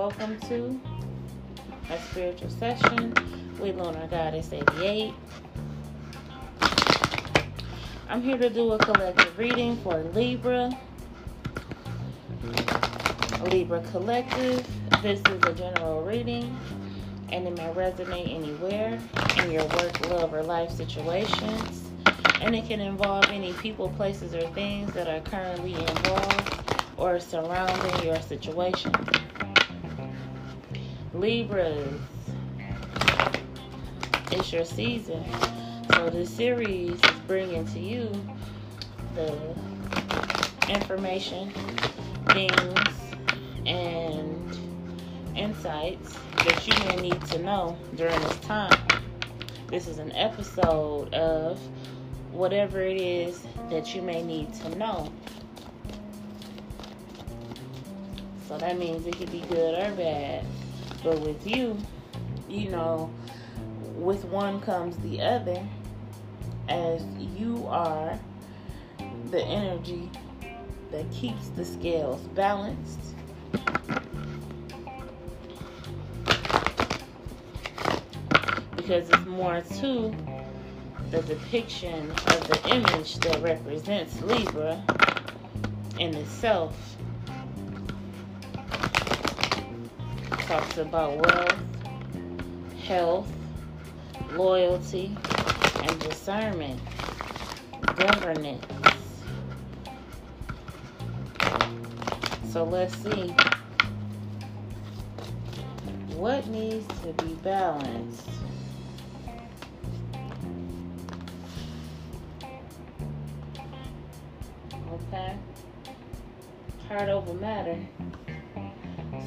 welcome to a spiritual session with Lunar Goddess 88. I'm here to do a collective reading for Libra. Libra Collective. This is a general reading and it may resonate anywhere in your work, love, or life situations. And it can involve any people, places, or things that are currently involved or surrounding your situation. Libras, it's your season. So this series is bringing to you the information, things, and insights that you may need to know during this time. This is an episode of whatever it is that you may need to know. So that means it could be good or bad. But with you, you know, with one comes the other, as you are the energy that keeps the scales balanced. Because it's more to the depiction of the image that represents Libra in itself. Talks about wealth, health, loyalty, and discernment, governance. So let's see what needs to be balanced. Okay? Heart over matter.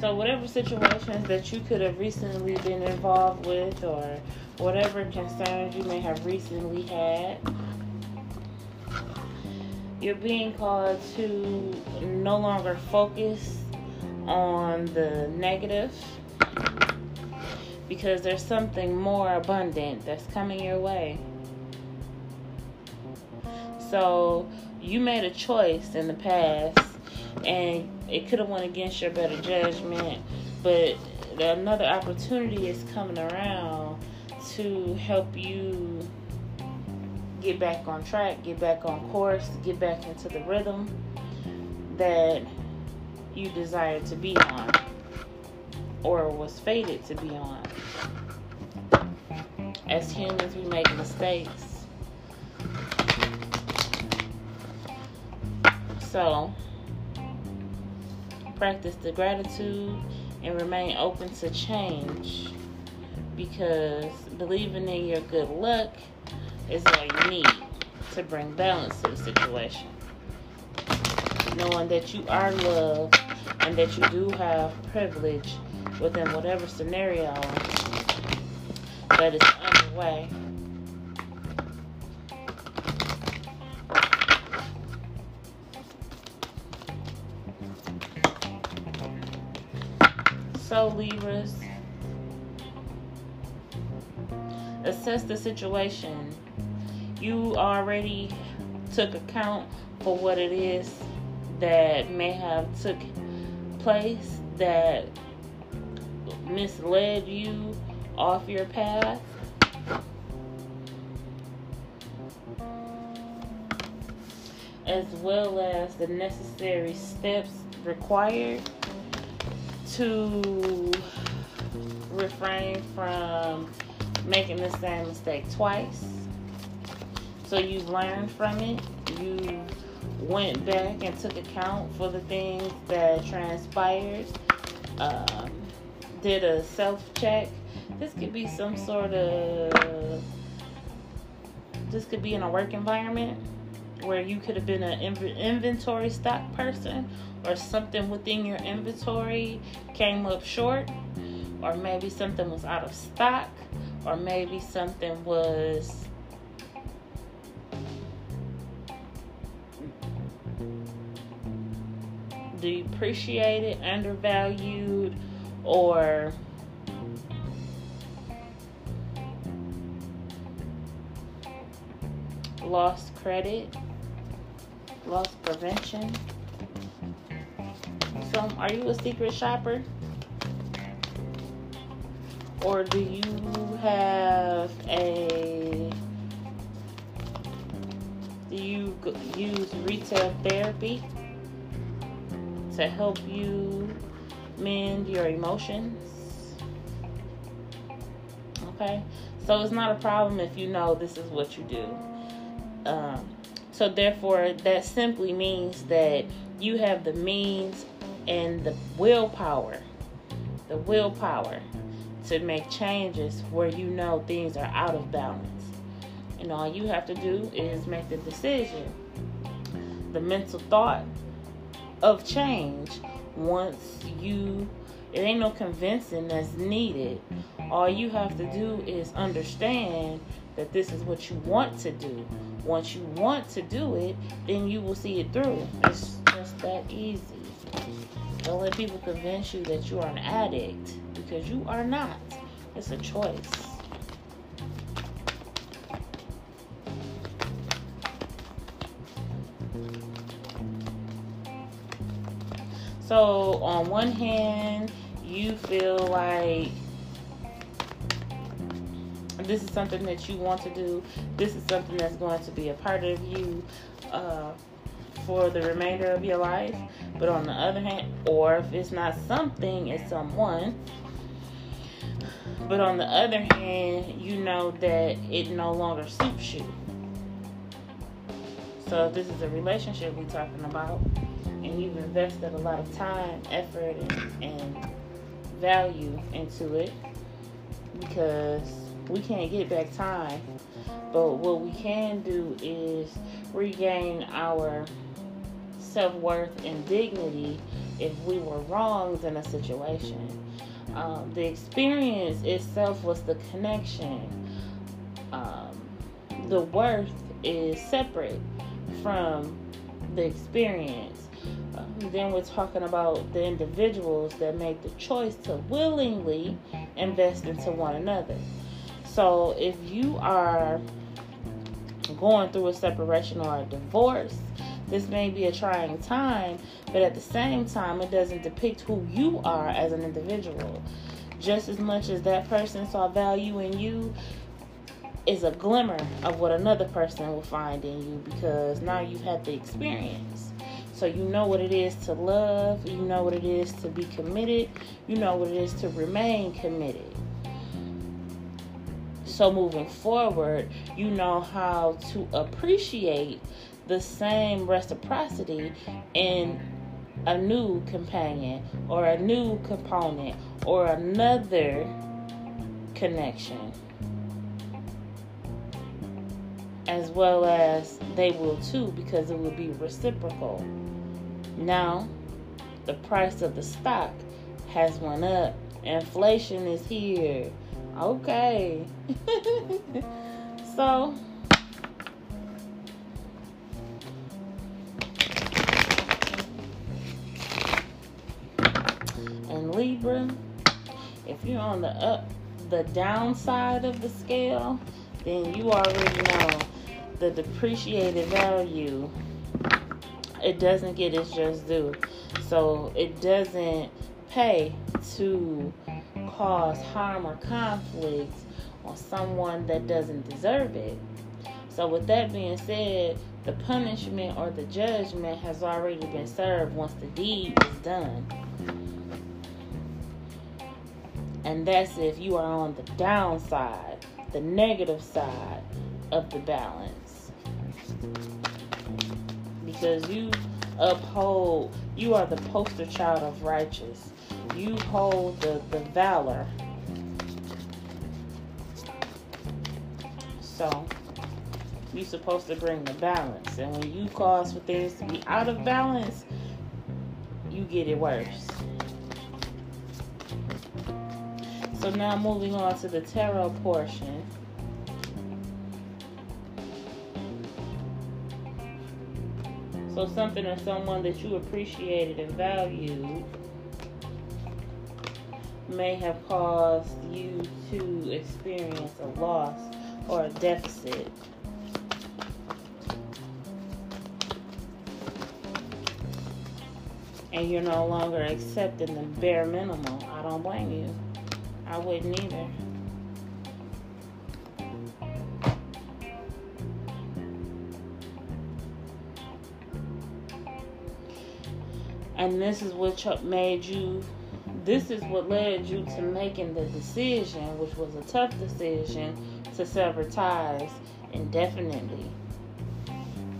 So, whatever situations that you could have recently been involved with, or whatever concerns you may have recently had, you're being called to no longer focus on the negative because there's something more abundant that's coming your way. So, you made a choice in the past and it could have went against your better judgment. But another opportunity is coming around to help you get back on track get back on course get back into the rhythm that you desire to be on or was fated to be on. As humans we make mistakes. So, practice the gratitude and remain open to change because believing in your good luck is all you need to bring balance to the situation. Knowing that you are loved and that you do have privilege within whatever scenario that is underway. So, Libras, assess the situation. You already took account for what it is that may have took place that misled you off your path. As well as the necessary steps required to refrain from making the same mistake twice. So you've learned from it. You went back and took account for the things that transpired. Um, did a self check. This could be some sort of. This could be in a work environment where you could have been an inventory stock person or something within your inventory came up short or maybe something was out of stock or maybe something was depreciated, undervalued, or lost credit loss prevention. So, are you a secret shopper? Or do you have a do you use retail therapy to help you mend your emotions? Okay, so it's not a problem if you know this is what you do. Um, so therefore, that simply means that you have the means and the willpower, the willpower to make changes where you know things are out of balance. And all you have to do is make the decision. The mental thought of change once you it ain't no convincing that's needed. All you have to do is understand that this is what you want to do. Once you want to do it, then you will see it through. It's just that easy. Don't let people convince you that you are an addict because you are not. It's a choice. So, on one hand, you feel like this is something that you want to do, this is something that's going to be a part of you uh, for the remainder of your life. But on the other hand, or if it's not something, it's someone. But on the other hand, you know that it no longer suits you. So if this is a relationship we're talking about, and you've invested a lot of time, effort, and, and value into it, because we can't get back time. But what we can do is regain our self worth and dignity if we were wronged in a situation. Um, the experience itself was the connection. Um, the worth is separate from the experience. Um, then we're talking about the individuals that make the choice to willingly invest into one another. So if you are going through a separation or a divorce, this may be a trying time, but at the same time, it doesn't depict who you are as an individual. Just as much as that person saw value in you, is a glimmer of what another person will find in you because now you've had the experience. So you know what it is to love, you know what it is to be committed, you know what it is to remain committed. So moving forward, you know how to appreciate the same reciprocity in a new companion or a new component or another connection. As well as they will too, because it will be reciprocal. Now, the price of the stock has went up. Inflation is here. Okay. so, and Libra, if you're on the up, the downside of the scale, then you already know the depreciated value. It doesn't get its just due. So it doesn't pay to cause harm or conflict on someone that doesn't deserve it. So, with that being said, the punishment or the judgment has already been served once the deed is done. And that's if you are on the downside, the negative side of the balance. Because you uphold, you are the poster child of righteous you hold the, the valor. So you're supposed to bring the balance. And when you cause for things to be out of balance, you get it worse. So now moving on to the tarot portion. So something or someone that you appreciated and valued may have caused you to experience a loss or a deficit. And you're no longer accepting the bare minimum. I don't blame you. I wouldn't either. And this is what made you this is what led you to making the decision, which was a tough decision, to sever ties indefinitely.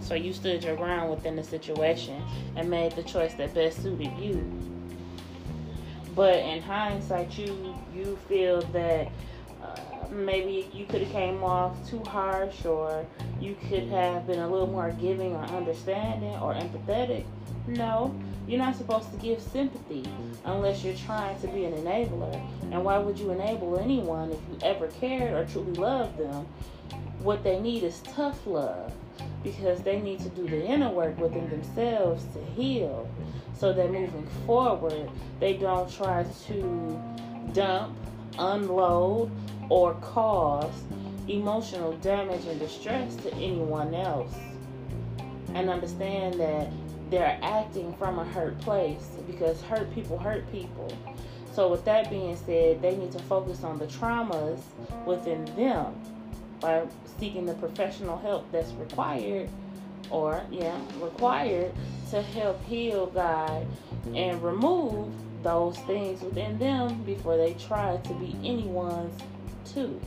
So you stood your ground within the situation and made the choice that best suited you. But in hindsight, you you feel that uh, maybe you could have came off too harsh, or you could have been a little more giving or understanding or empathetic. No, you're not supposed to give sympathy mm-hmm. unless you're trying to be an enabler. And why would you enable anyone if you ever cared or truly loved them? What they need is tough love because they need to do the inner work within themselves to heal so that moving forward they don't try to dump, unload, or cause emotional damage and distress to anyone else. And understand that they're acting from a hurt place because hurt people hurt people. So, with that being said, they need to focus on the traumas within them by seeking the professional help that's required or yeah required to help heal guide and remove those things within them before they try to be anyone's too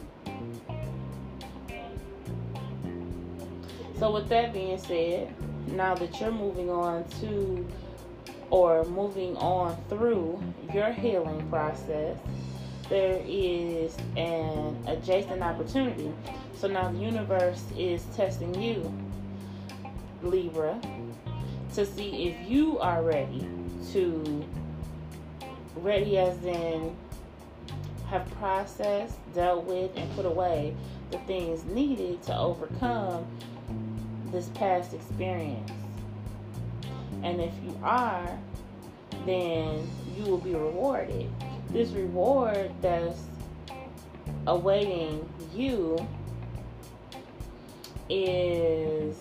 so with that being said now that you're moving on to or moving on through your healing process there is an adjacent opportunity. So now the universe is testing you, Libra, to see if you are ready to, ready as in have processed, dealt with, and put away the things needed to overcome this past experience. And if you are, then you will be rewarded. This reward that's awaiting you is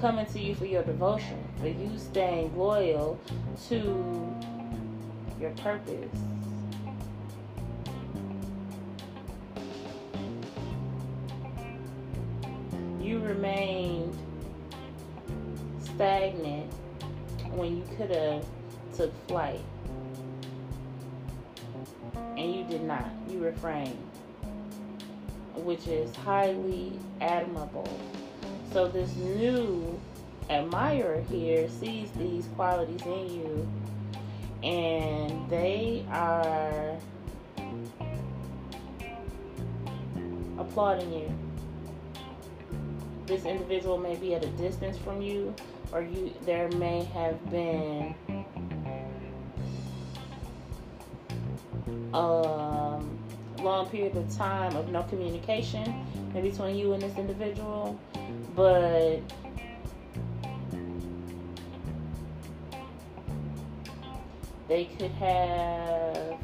coming to you for your devotion, for you staying loyal to your purpose. You remained stagnant when you could have took flight. And you did not. You refrained which is highly admirable. So this new admirer here sees these qualities in you and they are applauding you. This individual may be at a distance from you or you there may have been a long period of time of no communication between you and this individual, but they could have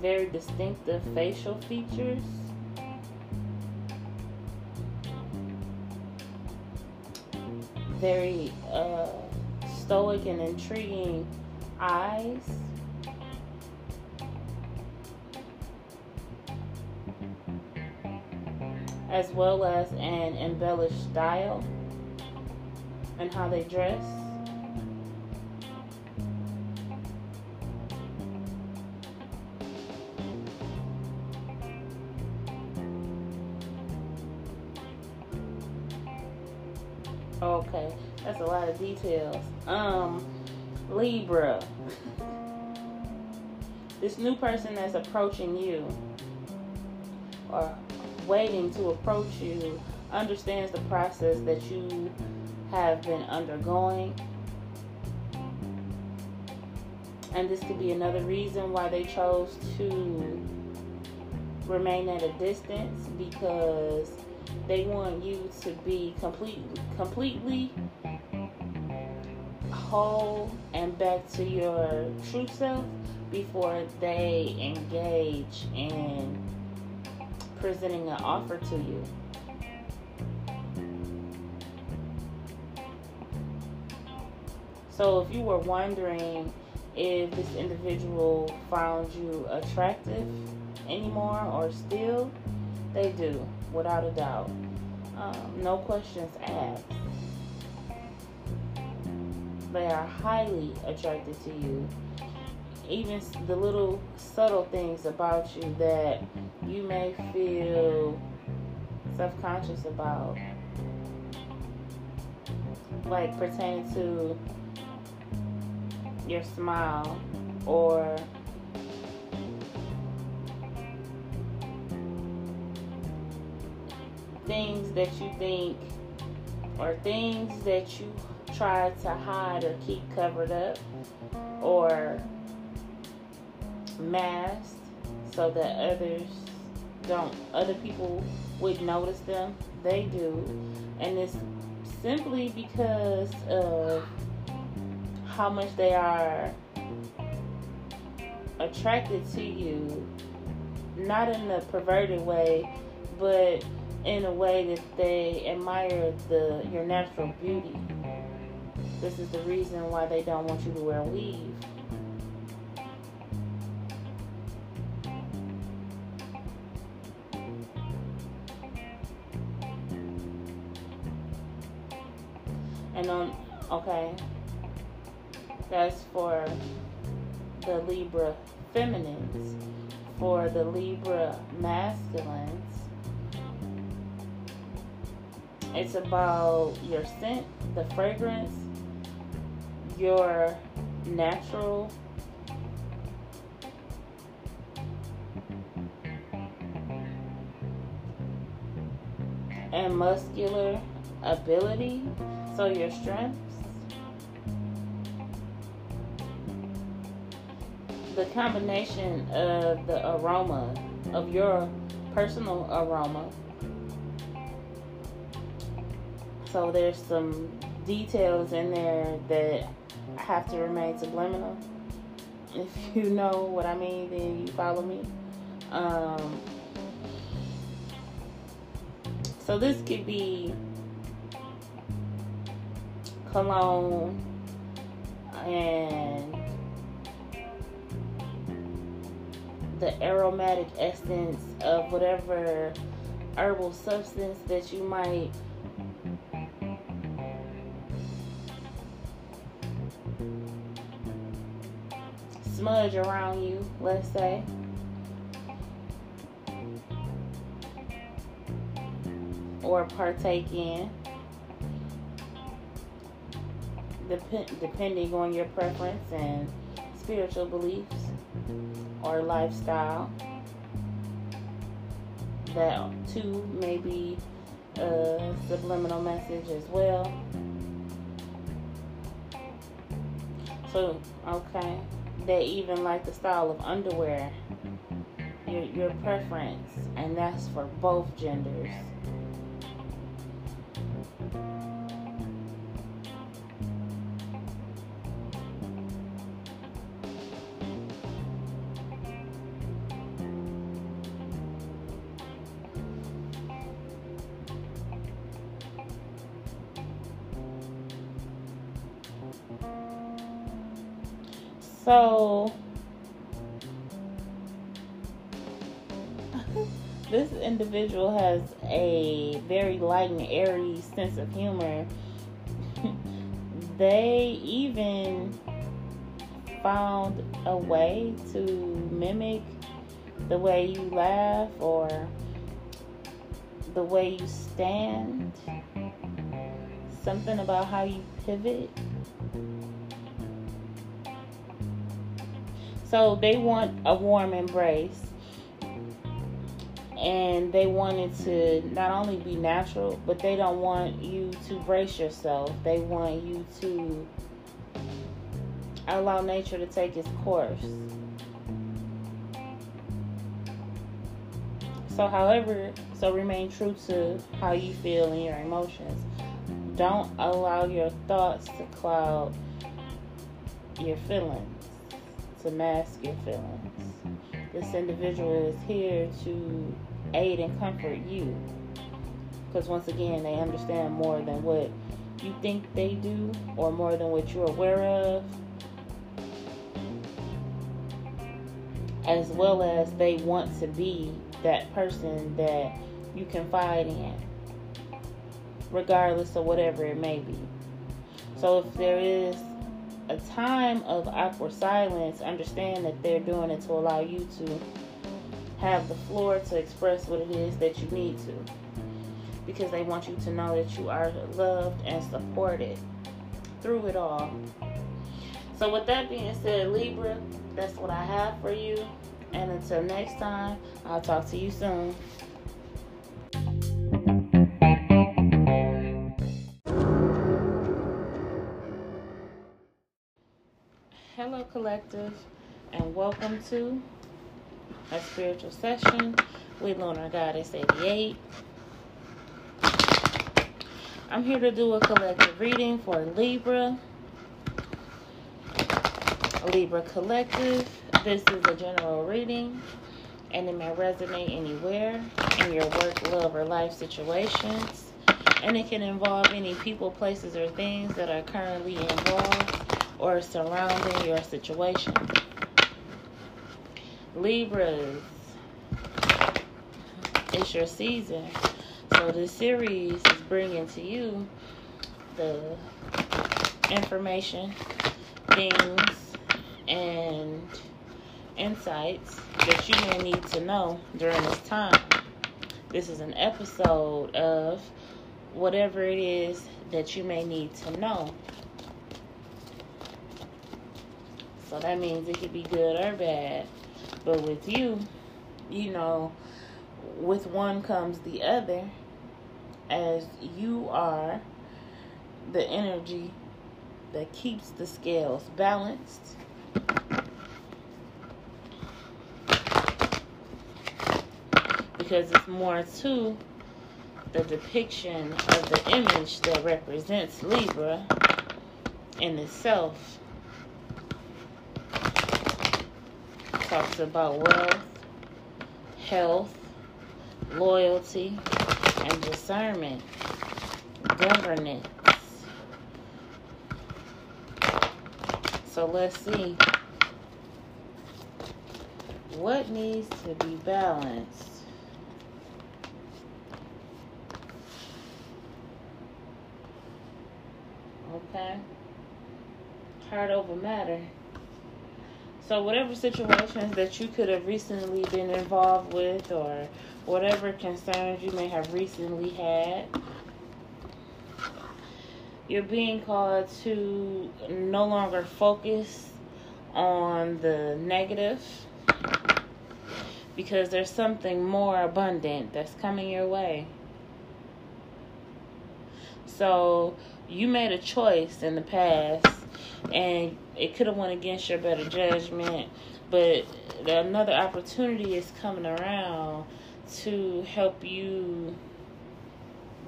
very distinctive facial features. Very uh, stoic and intriguing eyes. as well as an embellished style and how they dress. Okay, that's a lot of details. Um, Libra. this new person that's approaching you or waiting to approach you understands the process that you have been undergoing. And this could be another reason why they chose to remain at a distance because they want you to be complete, completely whole and back to your true self before they engage in presenting an offer to you. So if you were wondering if this individual found you attractive anymore or still, they do, without a doubt. Um, no questions asked. they are highly attracted to you. Even the little subtle things about you that you may feel self conscious about, like pertaining to your smile or things that you think or things that you try to hide or keep covered up or masked so that others don't other people would notice them. They do. And it's simply because of how much they are attracted to you not in a perverted way but in a way that they admire the your natural beauty. This is the reason why they don't want you to wear weave. And on okay, that's for the Libra feminines. For the Libra masculines, it's mm-hmm. about your scent, the fragrance, your natural and muscular ability, so your strengths. The combination of the aroma, of your personal aroma, So there's some details in there that have to remain subliminal. If you know what I mean, then you follow me. Um, so this could be cologne and the aromatic essence of whatever herbal substance that you might smudge around you, let's say. Or partake in. Dep- depending on your preference and spiritual beliefs or lifestyle. That too may be a subliminal message as well. So, okay they even like the style of underwear, your, your preference, and that's for both genders. Airy sense of humor. they even found a way to mimic the way you laugh or the way you stand. Something about how you pivot So they want a warm embrace. And they want it to not only be natural, but they don't want you to brace yourself. They want you to allow nature to take its course. So, however, so remain true to how you feel and your emotions. Don't allow your thoughts to cloud your feelings to mask your feelings. This individual is here to aid and comfort you. Because once again, they understand more than what you think they do or more than what you're aware of. As well as they want to be that person that you confide in, regardless of whatever it may be. So if there is a time of awkward silence, understand that they're doing it to allow you to have the floor to express what it is that you need to. Because they want you to know that you are loved and supported through it all. So, with that being said, Libra, that's what I have for you. And until next time, I'll talk to you soon. Hello, Collective, and welcome to a spiritual session with Lunar Goddess 88. I'm here to do a collective reading for Libra. Libra Collective. This is a general reading and it may resonate anywhere in your work, love, or life situations. And it can involve any people, places, or things that are currently involved or surrounding your situation. Libras, it's your season. So this series is bringing to you the information, things, and insights that you may need to know during this time. This is an episode of whatever it is that you may need to know. So that means it could be good or bad. But with you, you know, with one comes the other as you are the energy that keeps the scales balanced. Because it's more to the depiction of the image that represents Libra in itself. Talks about wealth, health, loyalty, and discernment, governance. So let's see what needs to be balanced. Okay? Heart over matter. So, whatever situations that you could have recently been involved with, or whatever concerns you may have recently had, you're being called to no longer focus on the negative because there's something more abundant that's coming your way. So, you made a choice in the past and it could have went against your better judgment. But another opportunity is coming around to help you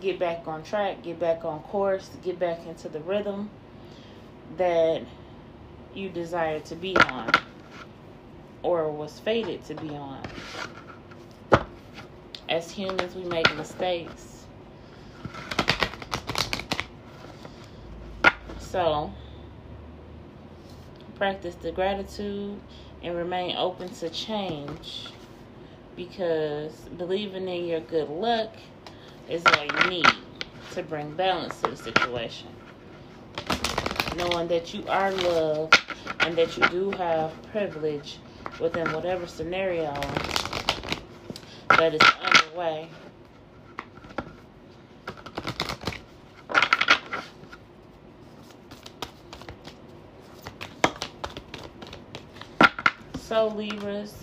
get back on track get back on course get back into the rhythm that you desire to be on or was fated to be on. As humans we make mistakes. So, practice the gratitude and remain open to change because believing in your good luck is all you need to bring balance to the situation. Knowing that you are loved and that you do have privilege within whatever scenario that is underway. So, Libras,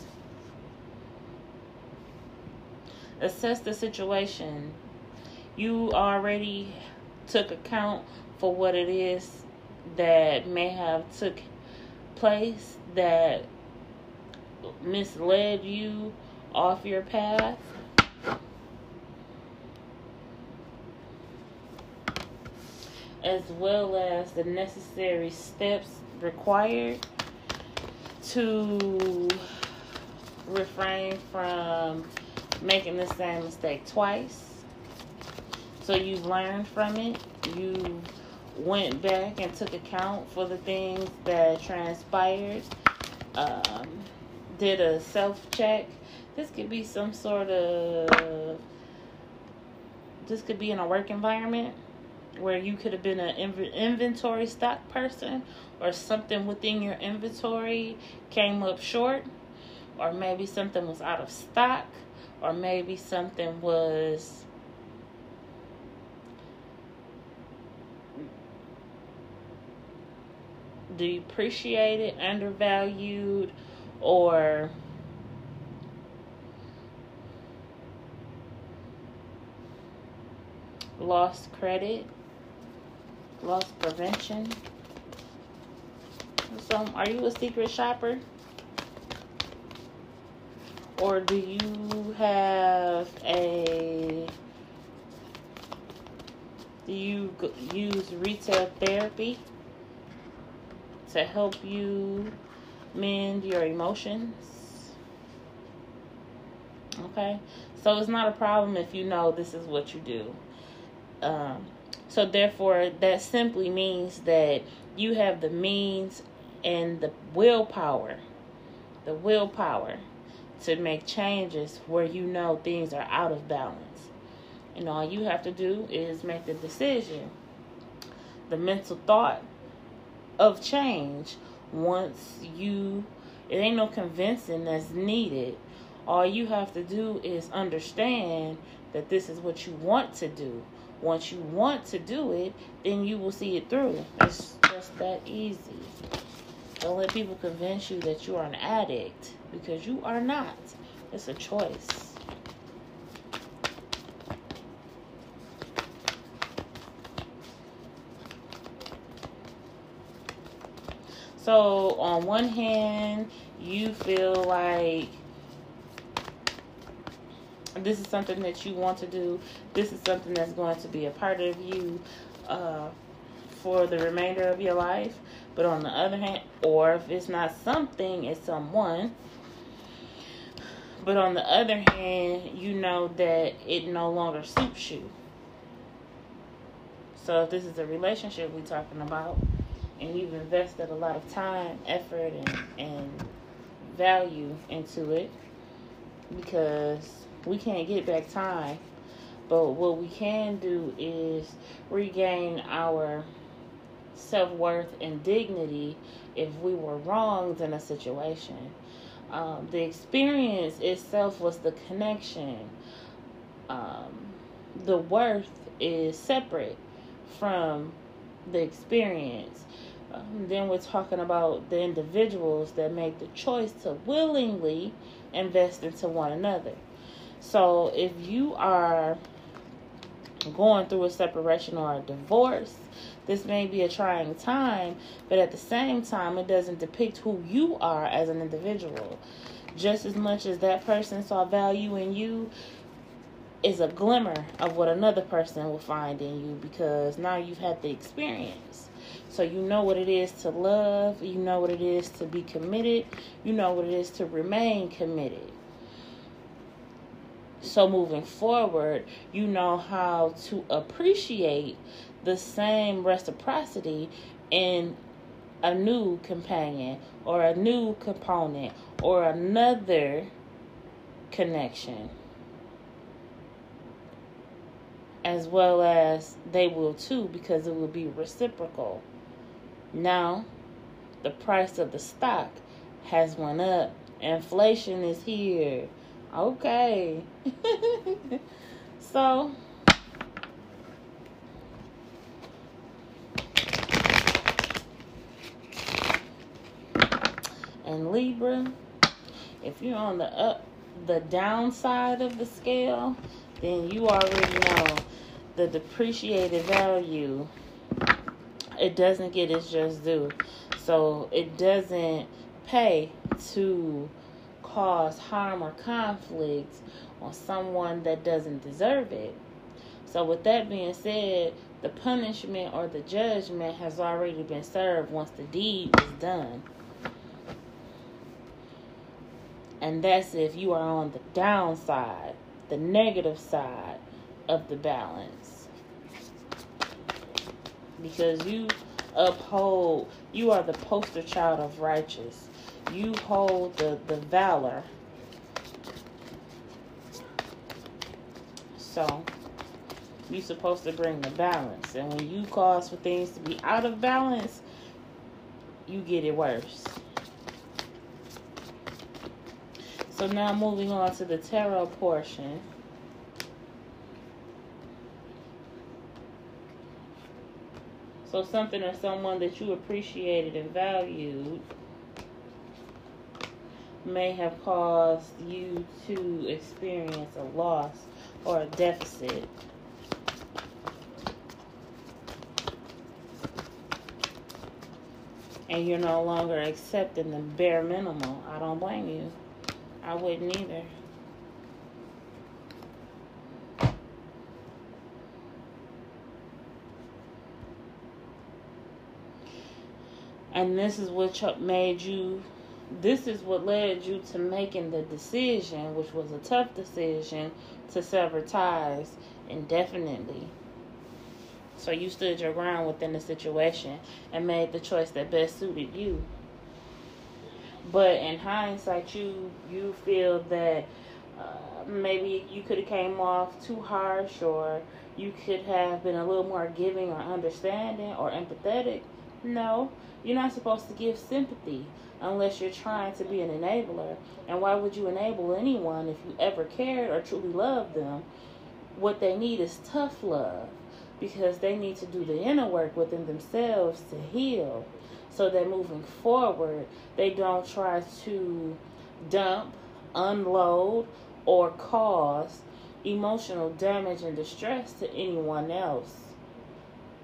assess the situation. You already took account for what it is that may have took place that misled you off your path. As well as the necessary steps required to refrain from making the same mistake twice. So you've learned from it. You went back and took account for the things that transpired. Um, did a self check. This could be some sort of. This could be in a work environment. Where you could have been an inventory stock person or something within your inventory came up short or maybe something was out of stock or maybe something was depreciated, undervalued, or lost credit, loss prevention. So, are you a secret shopper? Or do you have a do you use retail therapy to help you mend your emotions? Okay, so it's not a problem if you know this is what you do. Um, so therefore, that simply means that you have the means and the willpower, the willpower to make changes where you know things are out of balance. And all you have to do is make the decision, the mental thought of change once you, it ain't no convincing that's needed. All you have to do is understand that this is what you want to do. Once you want to do it, then you will see it through. It's just that easy. Don't let people convince you that you are an addict because you are not. It's a choice. So, on one hand, you feel like this is something that you want to do, this is something that's going to be a part of you uh, for the remainder of your life. But on the other hand, or if it's not something, it's someone. But on the other hand, you know that it no longer suits you. So if this is a relationship we're talking about, and you've invested a lot of time, effort, and, and value into it, because we can't get back time. But what we can do is regain our self worth and dignity if we were wronged in a situation. Um, the experience itself was the connection. Um, the worth is separate from the experience. Um, then we're talking about the individuals that make the choice to willingly invest into one another. So if you are going through a separation or a divorce, this may be a trying time, but at the same time, it doesn't depict who you are as an individual. Just as much as that person saw value in you, is a glimmer of what another person will find in you because now you've had the experience. So you know what it is to love, you know what it is to be committed, you know what it is to remain committed. So moving forward, you know how to appreciate the same reciprocity in a new companion or a new component or another connection. As well as they will too, because it will be reciprocal. Now, the price of the stock has went up. Inflation is here. Okay. so, and Libra, if you're on the up the downside of the scale, then you already know the depreciated value it doesn't get its just due. So it doesn't pay to cause harm or conflict on someone that doesn't deserve it. So, with that being said, the punishment or the judgment has already been served once the deed is done. And that's if you are on the downside, the negative side of the balance. Because you uphold, you are the poster child of righteous you hold the, the valor. So, You're supposed to bring the balance. And when you cause for things to be out of balance, you get it worse. So now moving on to the tarot portion. So something or someone that you appreciated and valued may have caused you to experience a loss or a deficit. And you're no longer accepting the bare minimum. I don't blame you. I wouldn't either. And this is what made you, this is what led you to making the decision, which was a tough decision, to sever ties indefinitely. So you stood your ground within the situation and made the choice that best suited you. But in hindsight, you you feel that uh, maybe you could have came off too harsh, or you could have been a little more giving or understanding or empathetic. No, you're not supposed to give sympathy unless you're trying to be an enabler. And why would you enable anyone if you ever cared or truly loved them? What they need is tough love because they need to do the inner work within themselves to heal so that moving forward, they don't try to dump, unload, or cause emotional damage and distress to anyone else.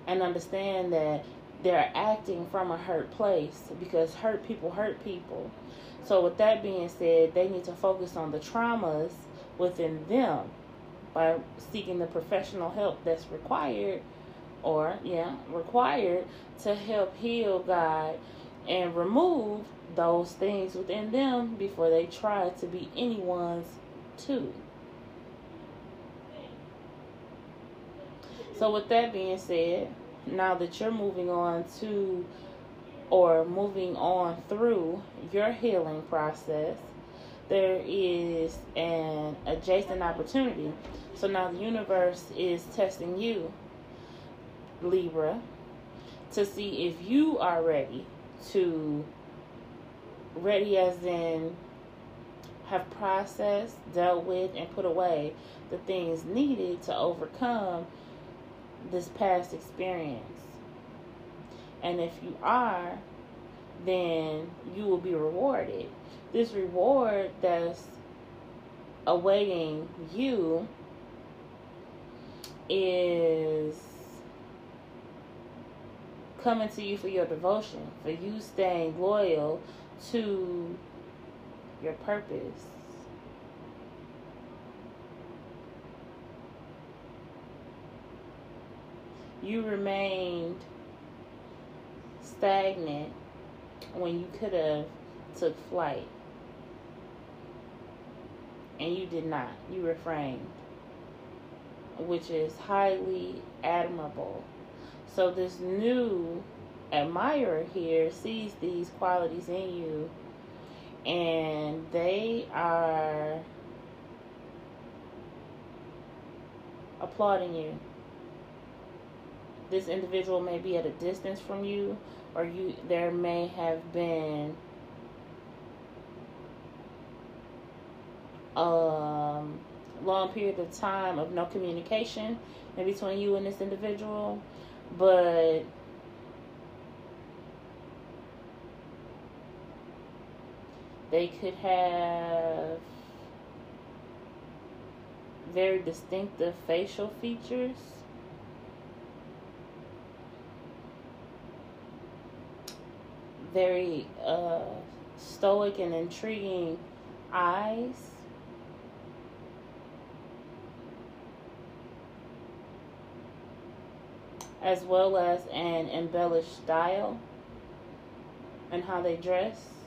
And understand that they're acting from a hurt place because hurt people hurt people. So, with that being said, they need to focus on the traumas within them by seeking the professional help that's required or yeah, required to help heal God and remove those things within them before they try to be anyone's too. So with that being said, now that you're moving on to or moving on through your healing process, there is an adjacent opportunity. So now the universe is testing you Libra, to see if you are ready to, ready as in have processed, dealt with, and put away the things needed to overcome this past experience. And if you are, then you will be rewarded. This reward that's awaiting you is coming to you for your devotion, for you staying loyal to your purpose. You remained stagnant when you could have took flight. And you did not. You refrained. Which is highly admirable. So this new admirer here sees these qualities in you and they are applauding you. This individual may be at a distance from you or you there may have been um long period of time of no communication between you and this individual but they could have very distinctive facial features. Very uh, stoic and intriguing eyes. as well as an embellished style and how they dress.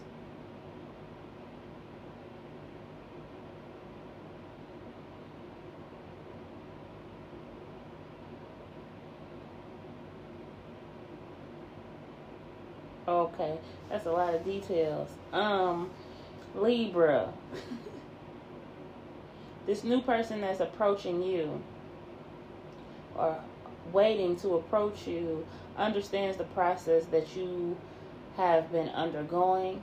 Okay, that's a lot of details. Um, Libra. this new person that's approaching you or waiting to approach you understands the process that you have been undergoing.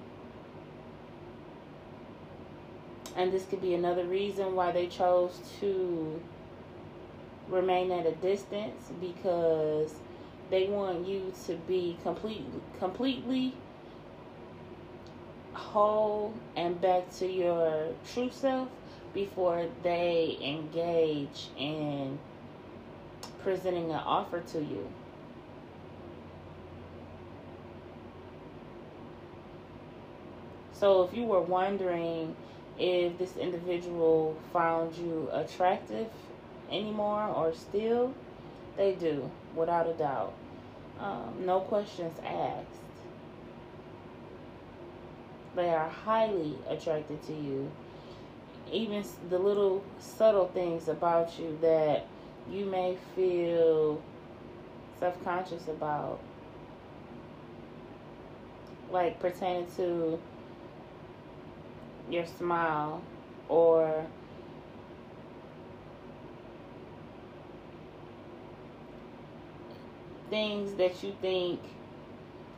And this could be another reason why they chose to remain at a distance because they want you to be complete, completely whole and back to your true self before they engage in presenting an offer to you. So if you were wondering if this individual found you attractive anymore or still, they do, without a doubt. Um, no questions asked. They are highly attracted to you. Even the little subtle things about you that you may feel self conscious about, like pertaining to your smile or things that you think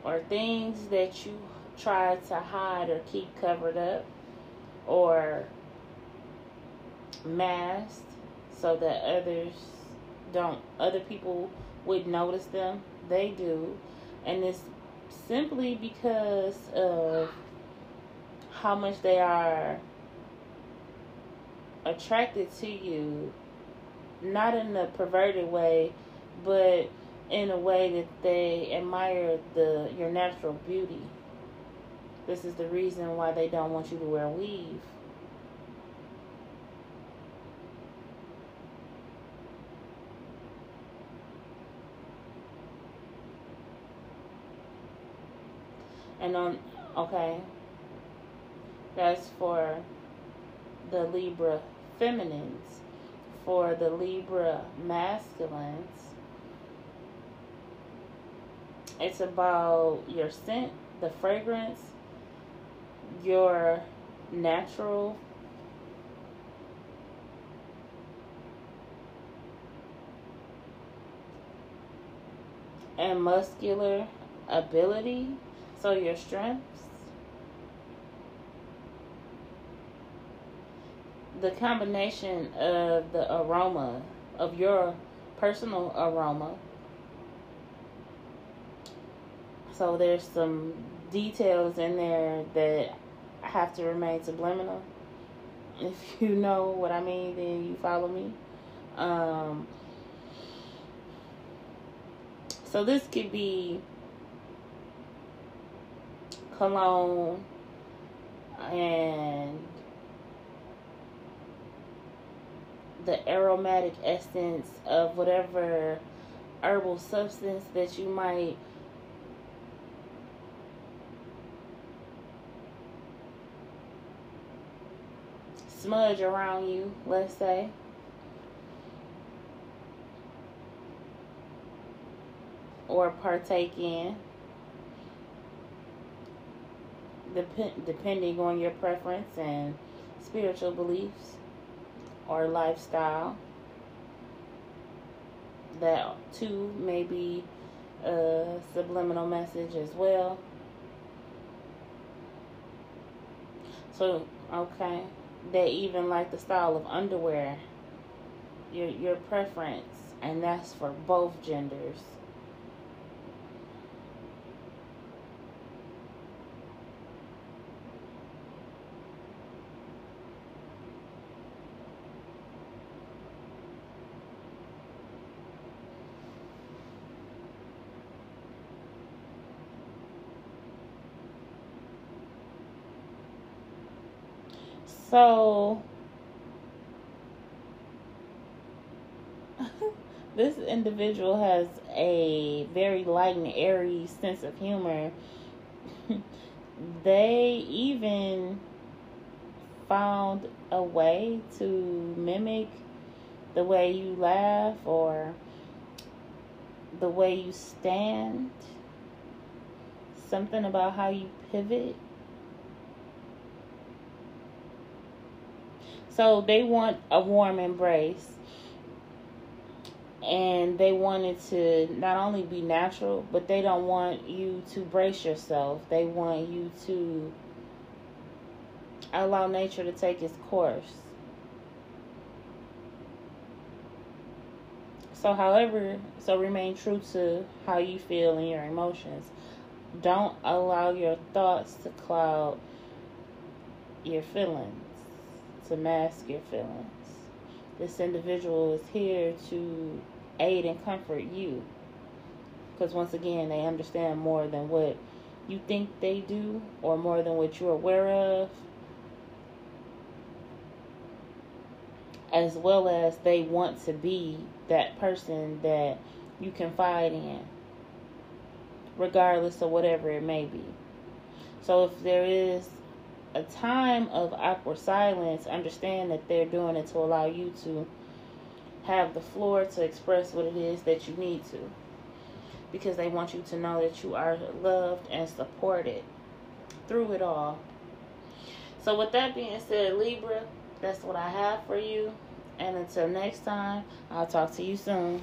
or things that you try to hide or keep covered up or masked so that others don't other people would notice them. They do. And it's simply because of how much they are attracted to you not in a perverted way but in a way that they admire the your natural beauty. This is the reason why they don't want you to wear weave. And on okay. That's for the Libra feminines. For the Libra masculines, it's about your scent, the fragrance, your natural and muscular ability, so your strengths. The combination of the aroma of your personal aroma so there's some details in there that have to remain subliminal. If you know what I mean, then you follow me. Um, so this could be cologne and the aromatic essence of whatever herbal substance that you might smudge around you, let's say. Or partake in. Dep- depending on your preference and spiritual beliefs or lifestyle. That too may be a subliminal message as well. So, okay they even like the style of underwear, your your preference, and that's for both genders. So this individual has a very light and airy sense of humor. they even found a way to mimic the way you laugh or the way you stand. Something about how you pivot So they want a warm embrace. and they want it to not only be natural, but they don't want you to brace yourself. They want you to allow nature to take its course. So, however, so remain true to how you feel and your emotions. Don't allow your thoughts to cloud your feelings, to mask your feelings. This individual is here to aid and comfort you. Because once again, they understand more than what you think they do or more than what you're aware of. As well as they want to be that person that you confide in, regardless of whatever it may be. So if there is a time of awkward silence, understand that they're doing it to allow you to have the floor to express what it is that you need to. Because they want you to know that you are loved and supported through it all. So, with that being said, Libra, that's what I have for you. And until next time, I'll talk to you soon.